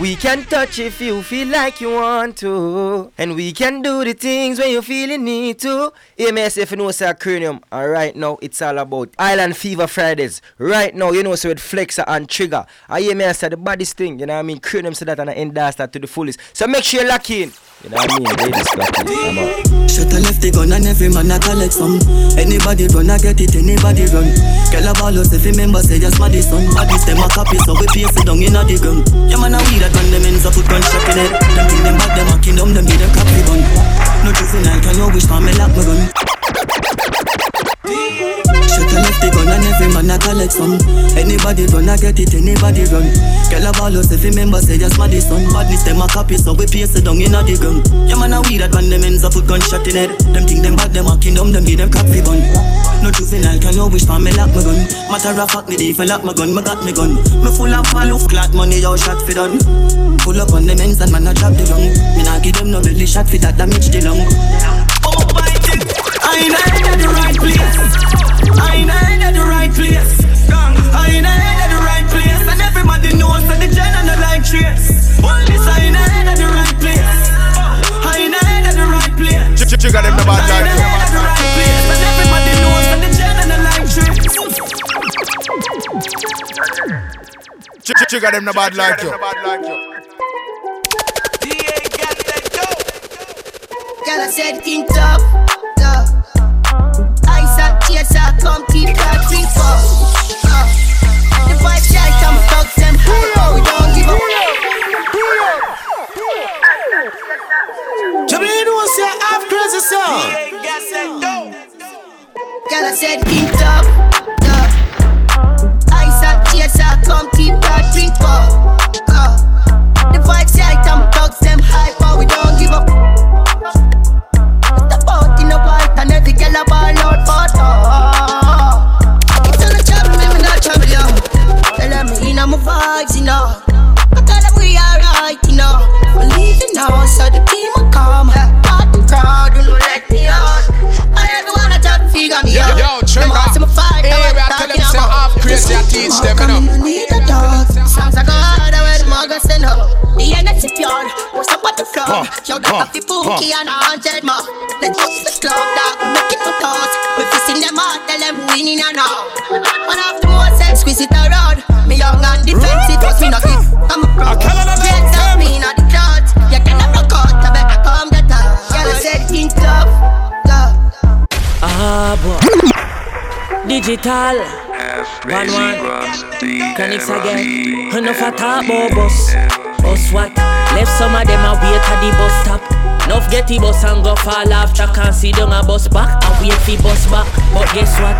We can touch if you feel like you want to. And we can do the things when you feel you need to. Know say cranium. And right now it's all about Island Fever Fridays. Right now, you know, so with Flexer and Trigger. I AMS said the baddest thing, you know what I mean? Cranium said that and I endorse that to the fullest. So make sure you lock in. You know what I mean? Ladies, lock in. Shut a left the gun and every man a collect some. Anybody run, I get it, anybody run. Girl a ball us if you remember say just my son. Bodies them a copy so we paste it down in a the gun. Yeah man a weed that when them ends up put gunshot in it. Them think them bad, them a kingdom, them need them copy gun. No juvenile can you wish for me lock my gun. And every man a collect some. Anybody I get it, anybody run. Girl a if you remember say just my son. Badness them a copy so we paste it down in a the gun. Yeah man a weed that when them ends up put gunshot in it. Them think them bad, them a kingdom, them need them copy gun. No juvenile can you wish for me lock my gun. Matter of fact, me dey for lock my gun, me got me gun. Me full of all of clot money, yo shot fi done. Pull up on them ends and man a drop the gun. Me nah give them no belly shot fi that damage the lung. Oh my thing, I ain't in the right place. I ain't in the right place. I ain't in the right place, and everybody knows that the gen and the like trace. All this I ain't in the right place. I ain't in the right place. Ch- ch- Trigger them the bad I ain't like in the right place, and everybody knows that the gen and the like trace. Ch- ch- Trigger them the bad like you. Girl, I said king top, top. Said king top, club? Yo, that coffee pookie and a haunted mouth. Let's go to the club, dog, we make it for toast. We fisting them out, tell them we winning and all. One of the most exquisite around. Me young and defensive, was me not it. I'm a pro. Hands up, me not the crowd. You cannot rock out, I better come get out. Yeah, I said king tough, tough. Ah, boy. Digital. One one. Connects again. Enough a talk about bus. What? Left some of them a wait at the bus stop. Enough get the bus and go fall off track and see down a bus back. And wait for bus back. But guess what?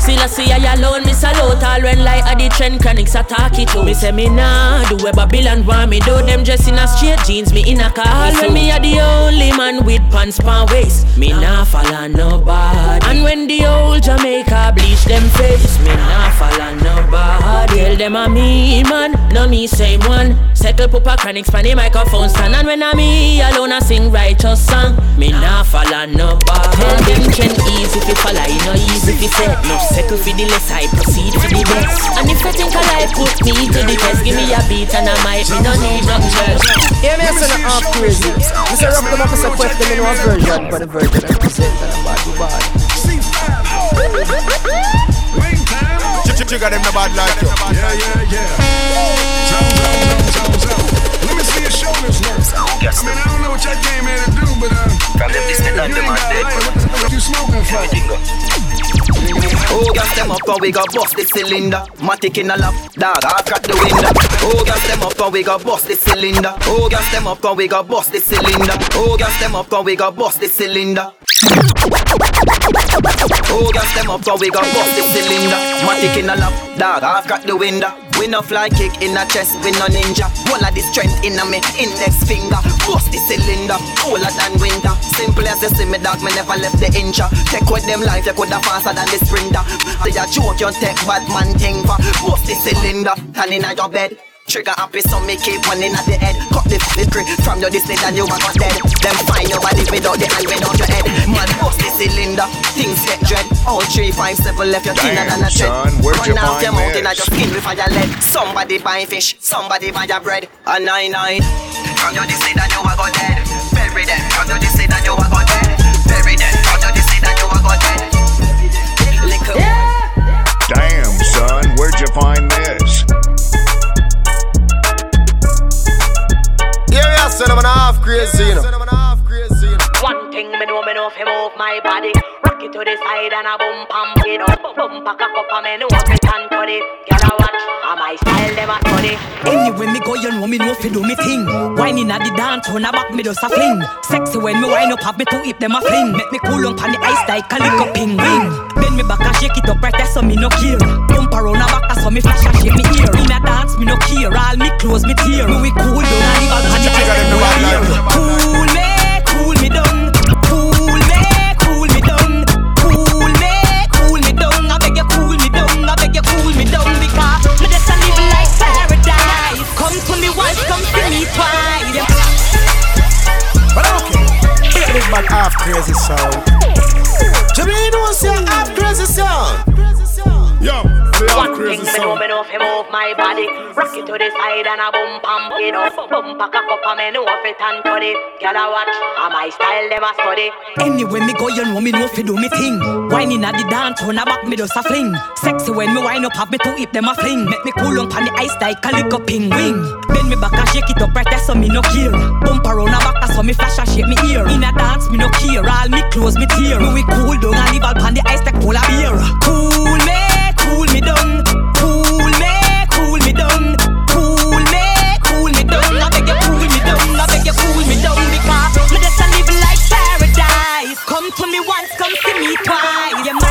Still I see I alone, me salute all when like at the trend chronics attack it too. Me say me nah do where Babylon want me do them dress in a straight jeans, me in a car. When me a the only man with pants pan waist, me nah follow nobody. And when the old Jamaica bleach them face, me nah follow nobody. Tell them a me man, no me same one. Settle pupa chronics pan the microphone stand and when I me alone I sing righteous song, me nah follow nobody. Tell them trend easy if you follow, you know easy if you say. No settle for the less, I proceed for the best. And if you think I like put me to the test, give me a beat and I might me no need nothing else. Yeah, me a say no half crazy. Me say rough them up, I say quest them in one version, but the version I present and I'm bad, bad. Ch- ch- Trigger them the bad like you. Yeah, yeah, yeah. Zone, zone, zone, see your shoulders. I mean, I don't know what y'all came here to do, but uh, From them this if you them ain't are got dead. light, what the fuck you smoking for? Oh, gas them up and we go bust the cylinder. Matic in a lap, dog, I crack the window. Oh, gas them up and we go bust the cylinder. Oh, gas them up and we go bust the cylinder. Oh, gas them up and we go bust the cylinder. Oh, gas them up and we go bust the cylinder. Matic in a lap, dog, I crack the window. We no fly kick in a chest, we no ninja. One of the strength in a me index finger. Bust the cylinder, cooler than winter. Simple as you see me dog, me never left the inch. Take with them life, you coulda faster than the sprinter. They a joke, you take bad man thing for. Bust the cylinder, and in your bed. Trigger happy, so me keep one in at the head. Cut the flicker from your distance and you are got dead. Them find nobody without the hand, without your head. Man, bust the cylinder, things get dread. All three, five, seven left your thinner than a thread. son, where'd you Run out your mouth in this? your skin with fire lead. Somebody buy fish, somebody buy your bread. A nine nine. From your distance and you are got dead. Bury them. From your distance and you are got dead. Bury them. And a boom pam it up Boom pack a cup and me know fi stand to it Girl a watch, and my style them a study Anyway, me go, you know me know fi do me thing. Wine inna the dance, turn a back, me just a fling. Sexy when me wine up, have me two hip them a fling. Make me cool on the ice like a lick up penguin. Bend me back and shake it up right there, so me no care. Bump around a back, so me flash and shake me ear. In a dance, me no care. All me clothes, me tear. Me we cool my body Rock it to the side and a boom pam it up pack a cup and me know fi stand to it Girl a watch, and my style them a study Anyway, me go, you know me know fi do me thing. Wine inna the dance, turn a back, me just a fling. Sexy when me wine up, have me two hip them a fling. Make me cool on the ice like a lick up penguin. Bend me back and shake it up right there, so me no care. Bump around a back, so me flash and shake me ear. In a dance, me no care. All me clothes, me tear. Me we cool down and leave all on the ice like polar beer. Cool me, cool me down. To me once, come see me twice. Your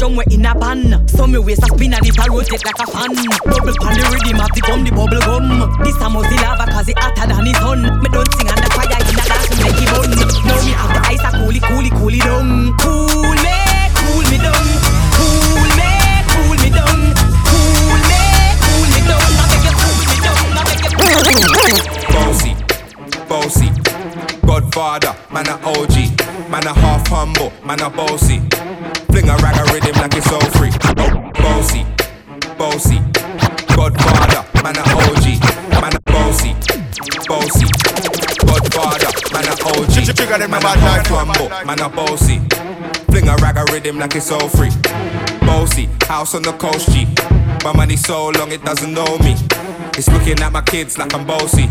drum we in a band. So me waist a spin and it a rotate like a fan. Bubble pon the rhythm of the gum, the bubble gum. This a must lava cause it hotter than the sun. Me don't sing the fire in the dance make it burn. Now me have the ice a cool it, cool down. Cool me, cool me down. Cool me, cool me down. Cool me, cool me down. I beg you, cool me down. I beg you. Bossy, bossy, Godfather, man a OG, man a half humble, man a bossy. Fling a rag a rhythm like it's all free. Oh, bossy, bossy, Godfather, man a OG, man a bossy, bossy. Godfather, man a OG, man a about half like humble, man a bossy. Fling a rag a rhythm like it's all free. Bossy, house on the coast G. My money so long it doesn't know me. It's looking at my kids like I'm bossy.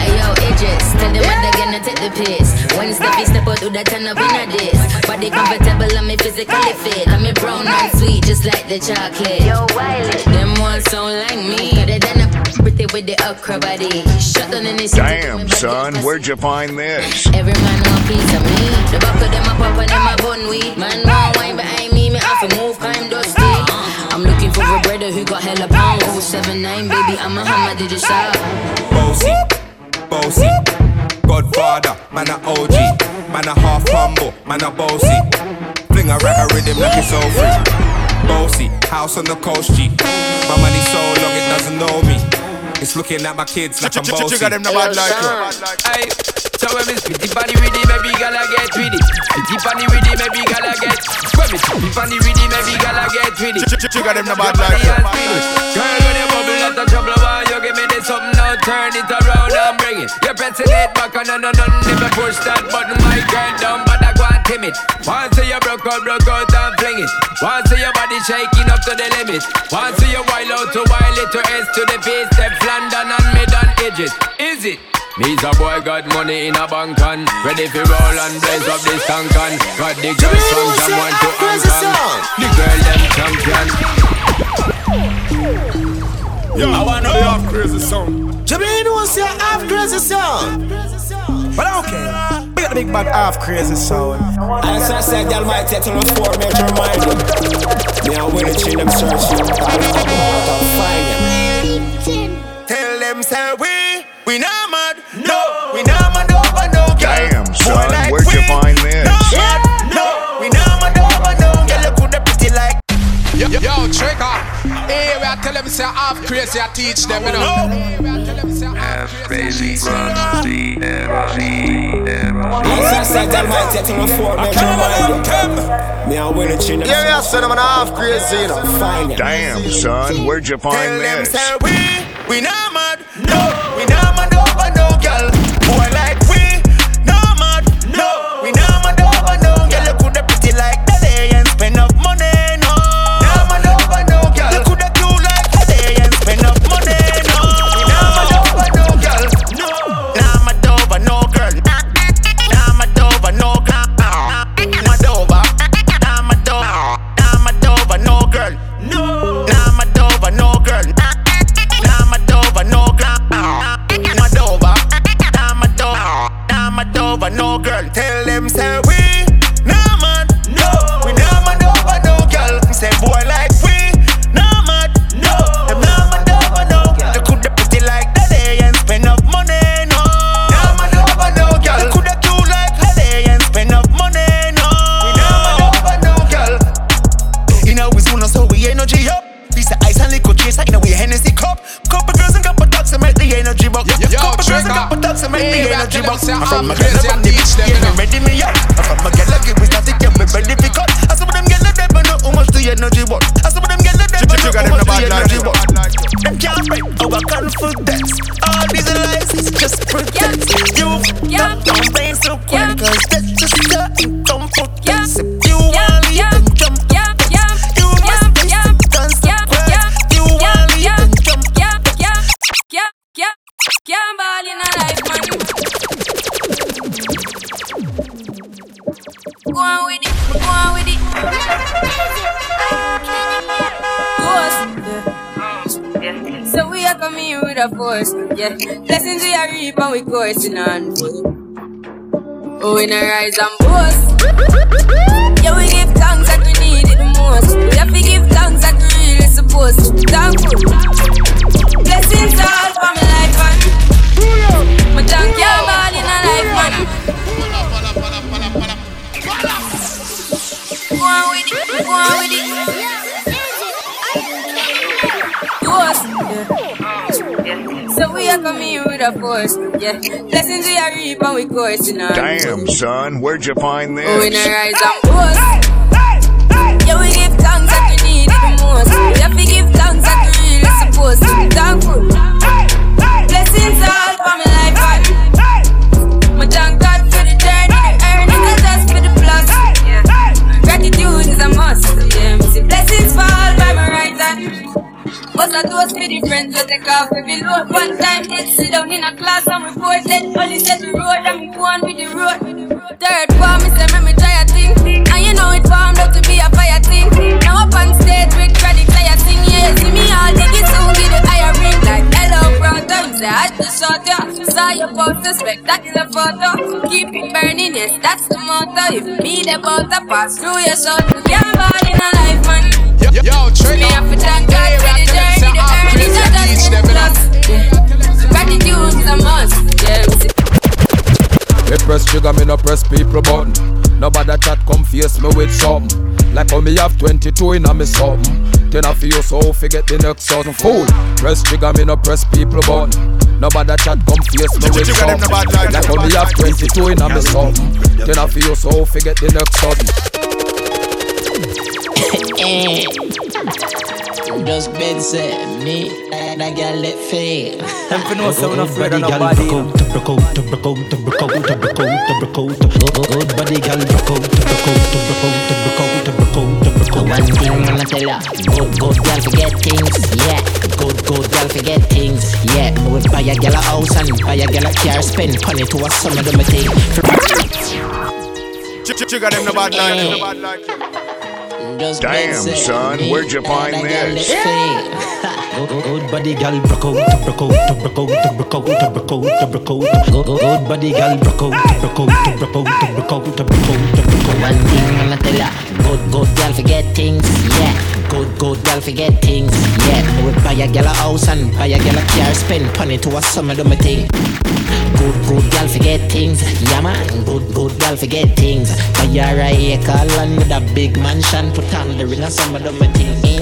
Hey yo, Idris, tell them what they gonna take the piss. When Steffi step out, do that turn up in a diss. Body comfortable, I'm me physically fit. I'm me brown and sweet, just like the chocolate. Yo, Wiley, them ones sound like me. It done up pretty with the okra body. Shut down in city, Damn, son, where'd you find this? Every man want piece of me. The back of them a pop and them a bun weed. Man want wine behind me, me have to move, I'm dusty. I'm looking for a brother who got hella pound. 079, baby, I'm a hammer, did you shout? bossy, bossy. Godfather, man a OG, man a half humble, man a bossy. Fling a rag a rhythm like it's all free. Bossy, house on the coast G. My money so long it doesn't know me. It's looking at my kids like I'm bossy. Trigger them about like you. Aye, so when me spit it on the rhythm, maybe gala get with it. Spit it on the rhythm, maybe gala get. When me spit it on the rhythm, maybe gala get with it. Trigger them about like you. and feel it. Girl, when you bubble out the trouble, why you give me this something now? Turn it around and bring it. You're pressing it back on and on and never push that button, my girl down, but I go and timid. Once you broke out, broke out and fling it. Once your body shaking up to the limit. Once you wild out to wild it to S to the face, step London and mid and edges. Is it? Me's a boy got money in a bank and ready for roll and blaze up this tank and got the girls from Jamaica to Hong Kong. The girl them champion. Yo, they are crazy sound. Jimmy, you know say half crazy sound. But okay. Big the big bad half crazy sound. I just say, girl, might take to the four major mind. Me and Willie Chin, them searching. I'll find them. Tell them, say we, we not mad. No, we not mad over no girl. Damn, Boy son, like where'd you find this? No, mad. no, we not mad over no girl. You coulda pretty like. Yo, yo, trigger. Hey, we are tell them say half crazy. I teach them, you know. Half crazy runs DMC. I just say, girl, might take to the four major mind. Me and Willie Chin, them Yeah, yeah, searching. son, I'm an half crazy, you know. Find them. Damn, son, where'd you find Tell find them, this? say we, we not mad. No, we not mad no energy but. Coursing on. Oh, we not rise and boast. Yeah, we give thanks that we need it the most. We have to give thanks that we really supposed to. Thankful. Blessings all for my life, man. My junk can't ball in a life, man. Go on with it, go on with it. Are coming with a force, yeah. Blessings we are reap and we coursing on. Damn, son, where'd you find this? Oh, we not rise and boast. Yeah, we give thanks that we need it the most. Yes that's the motto. If me the butter pass through your shot, we can't ball in a life man. Yo, yo, trigger. Me have to thank God for the telling them say journey, the crazy the dust them, you know. plus. Gratitude is a must. Yeah, me press trigger, me no press people button. Nobody chat come face me with something. Like how me have 22 in a me something. Then I feel so forget the next thousand fool. Press trigger, me no press people button. Nobody chat come face me with Trigger them the bad something. like Like how me have 22 in a me something. Then I feel so forget the next thousand. Just been said me and I got let fail. Them fi know say we no afraid of nobody. Good body gal broke out, broke out, broke out, broke out, broke out, broke out. One thing I'ma tell ya, good good gal forget things, yeah. Good good gal forget things, yeah. Me would buy a gal a house and buy a gal a car, spend money to a some of them a thing. Trigger them the bad like you. Bad like you. Just Damn, son, where'd you find this? let fail. Good body gal broke out, broke out, broke out, broke out, broke out, broke out. Good body gal broke out, broke out, broke out, broke out, broke out, broke out. One thing I'ma tell ya, good good gal forget things, yeah. Good good gal forget things, yeah. Me would buy a gal a house and buy a gal a car, spend money to a summer do my thing. Good good gal forget things, yeah man. Good good gal forget things. Buy a acre land with a big mansion, put on the ring and summer do my thing.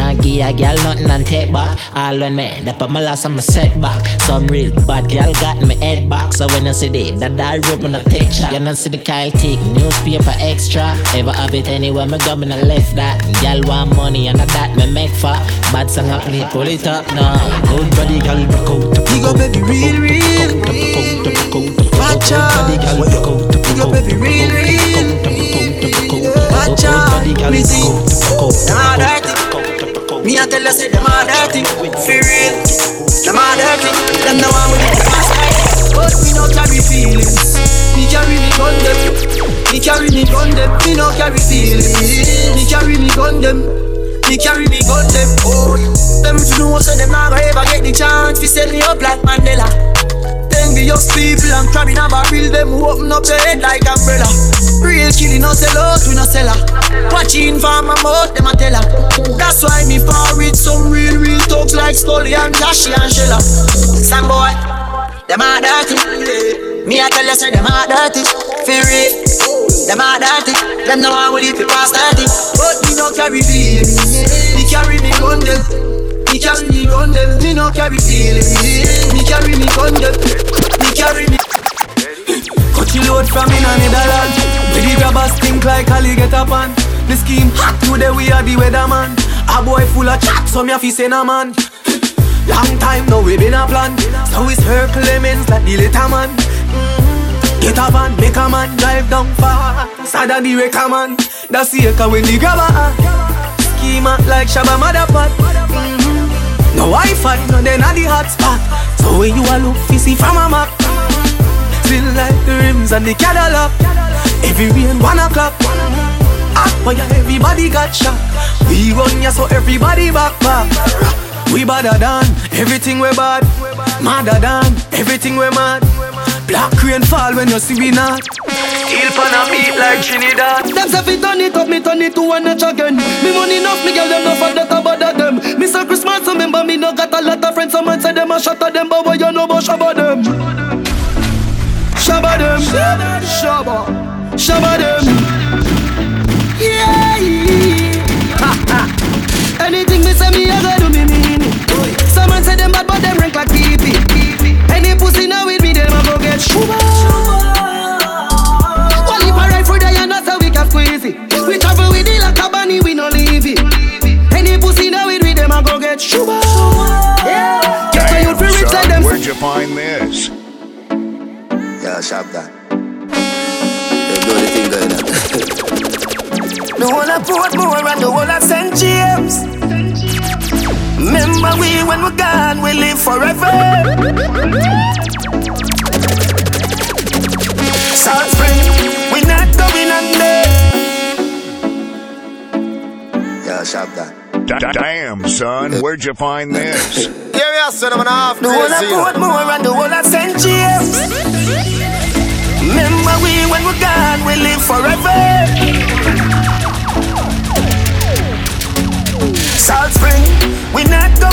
Nah give a gal nothing and take back. All when me, that put my last on my setback. Some real bad gal got me head back. So when I see the that that rip on the picture, you know see the Kyle take newspaper extra. Ever have it anywhere me go, me left that. Gal want money and that me make for. Bad song up me pull it up now. Good body gal Me a tell you say them are dirty. For real. Them are dirty. Them the one with the life. But me no carry feelings. Me carry me gun them. Me carry me gun them. Me no carry feelings. Me carry me gun them. Me carry me gun them. Oh, them to know so them never ever get the chance to set me up like Mandela. Envious people and crabbing a barrel Them who open up their head like umbrella Real killing no sell out, we no sell her Watching for my mouth, them a tell her. That's why me par with some real, real thugs Like Scully and Cashy and Shella Some boy, them a dirty. Me a tell you say them a dirty. For real, them a dirty. Them no one will leave you past 30 But me no carry feelings. Me carry me gun them. Me carry me gun them, me no carry feelings. Me carry me gun them, me carry me. Cut you load from in. Where the grabbers think like Ali get up on. The scheme hot today we are the weatherman. A boy full of chat, so me a fi send a man. Long time now we been a plan. So it's circle lemons like the little man. Mm-hmm. Get a van, make a man drive down far. Sadder the wrecker man. That's the echo when the grabber. Schema like Shabba Motherpot. Mm-hmm. No Wi-Fi, no then at the hotspot. So when you a look, you see from a map. Still like the rims and the Cadillac. Every rain one o'clock. Hot fire, everybody got shot. We run ya so everybody back back. We badder than everything we bad. Madder than everything we mad. Black rain fall when you see we not. Heel pan a beat like Trinidad. Them say fi turn it up, me turn it to one notch again. Me money enough, me girl them no for that about them. Me say Christmas, remember me no got a lot of friends. Some man say them a shot at them, but what you know about shabba them? Shabba them, shabba, shabba them. Say me, I go do me mean it. Some man say them bad, but them rank like pee Any pussy now with me, them a go get shuba. One if I ride for the and that's how we can squeeze it. We travel with it like a bunny, we no leave it. Any pussy now with me, them a go get shuba. Yeah, get a youth for rich like them. Where'd you find this? Yeah, sharp that. You know the thing going on. The whole of Portmore and the whole of St. James. Remember we when we're gone, we live forever. Salt Spring, we not going under. Yeah, sharp that. Da- Damn, son, where'd you find this? Yeah, yeah, son, I'm an half The whole of Portmore and the whole of St. James. Remember we when we're gone, we live forever. Salt Spring, we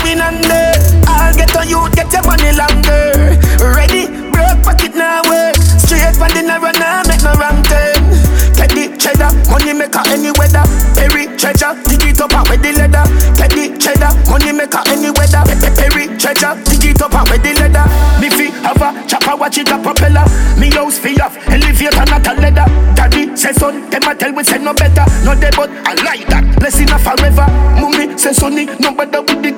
going under. I'll get on you, get your money longer. Ready, broke pocket now, way. Straight from the narrow now, make no wrong turn. Petty cheddar, money maker any weather. Perry treasure, dig it up and with the leather. Petty cheddar, money maker any weather. Pe- Perry treasure, dig it up and with the leather. Fi have a chopper, watch it a propeller. Me house fi off, elevator not a leather. Daddy say son, them a tell we say no better. No they but I like that, blessing a forever. Mummy say sonny, no better with the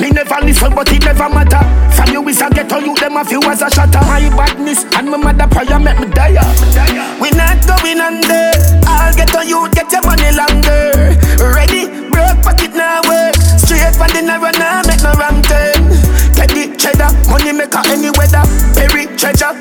me, never listen, but it never matter. From you is a ghetto, you them a few as a shatter. My badness and my mother prayer make me die. We not going under. I'll get on you, get your money longer. Ready, broke pocket now, way. Straight from the narrow now, make no wrong turn. Petty cheddar, money maker any weather. Perry treasure,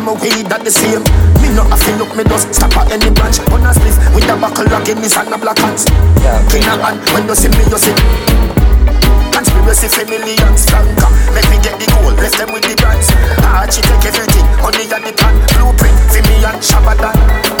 and with the leather. Me bank book, I'm a weed that the same. Me no have to look me just stop at any branch. On a spliff with a buckle of Guinness and a black hands. King of hand when you see me you see. Conspiracy family millions stronger. Make me get the gold, left them with the brands. Archie take everything, money at the plan. Blueprint for me and Shabadan.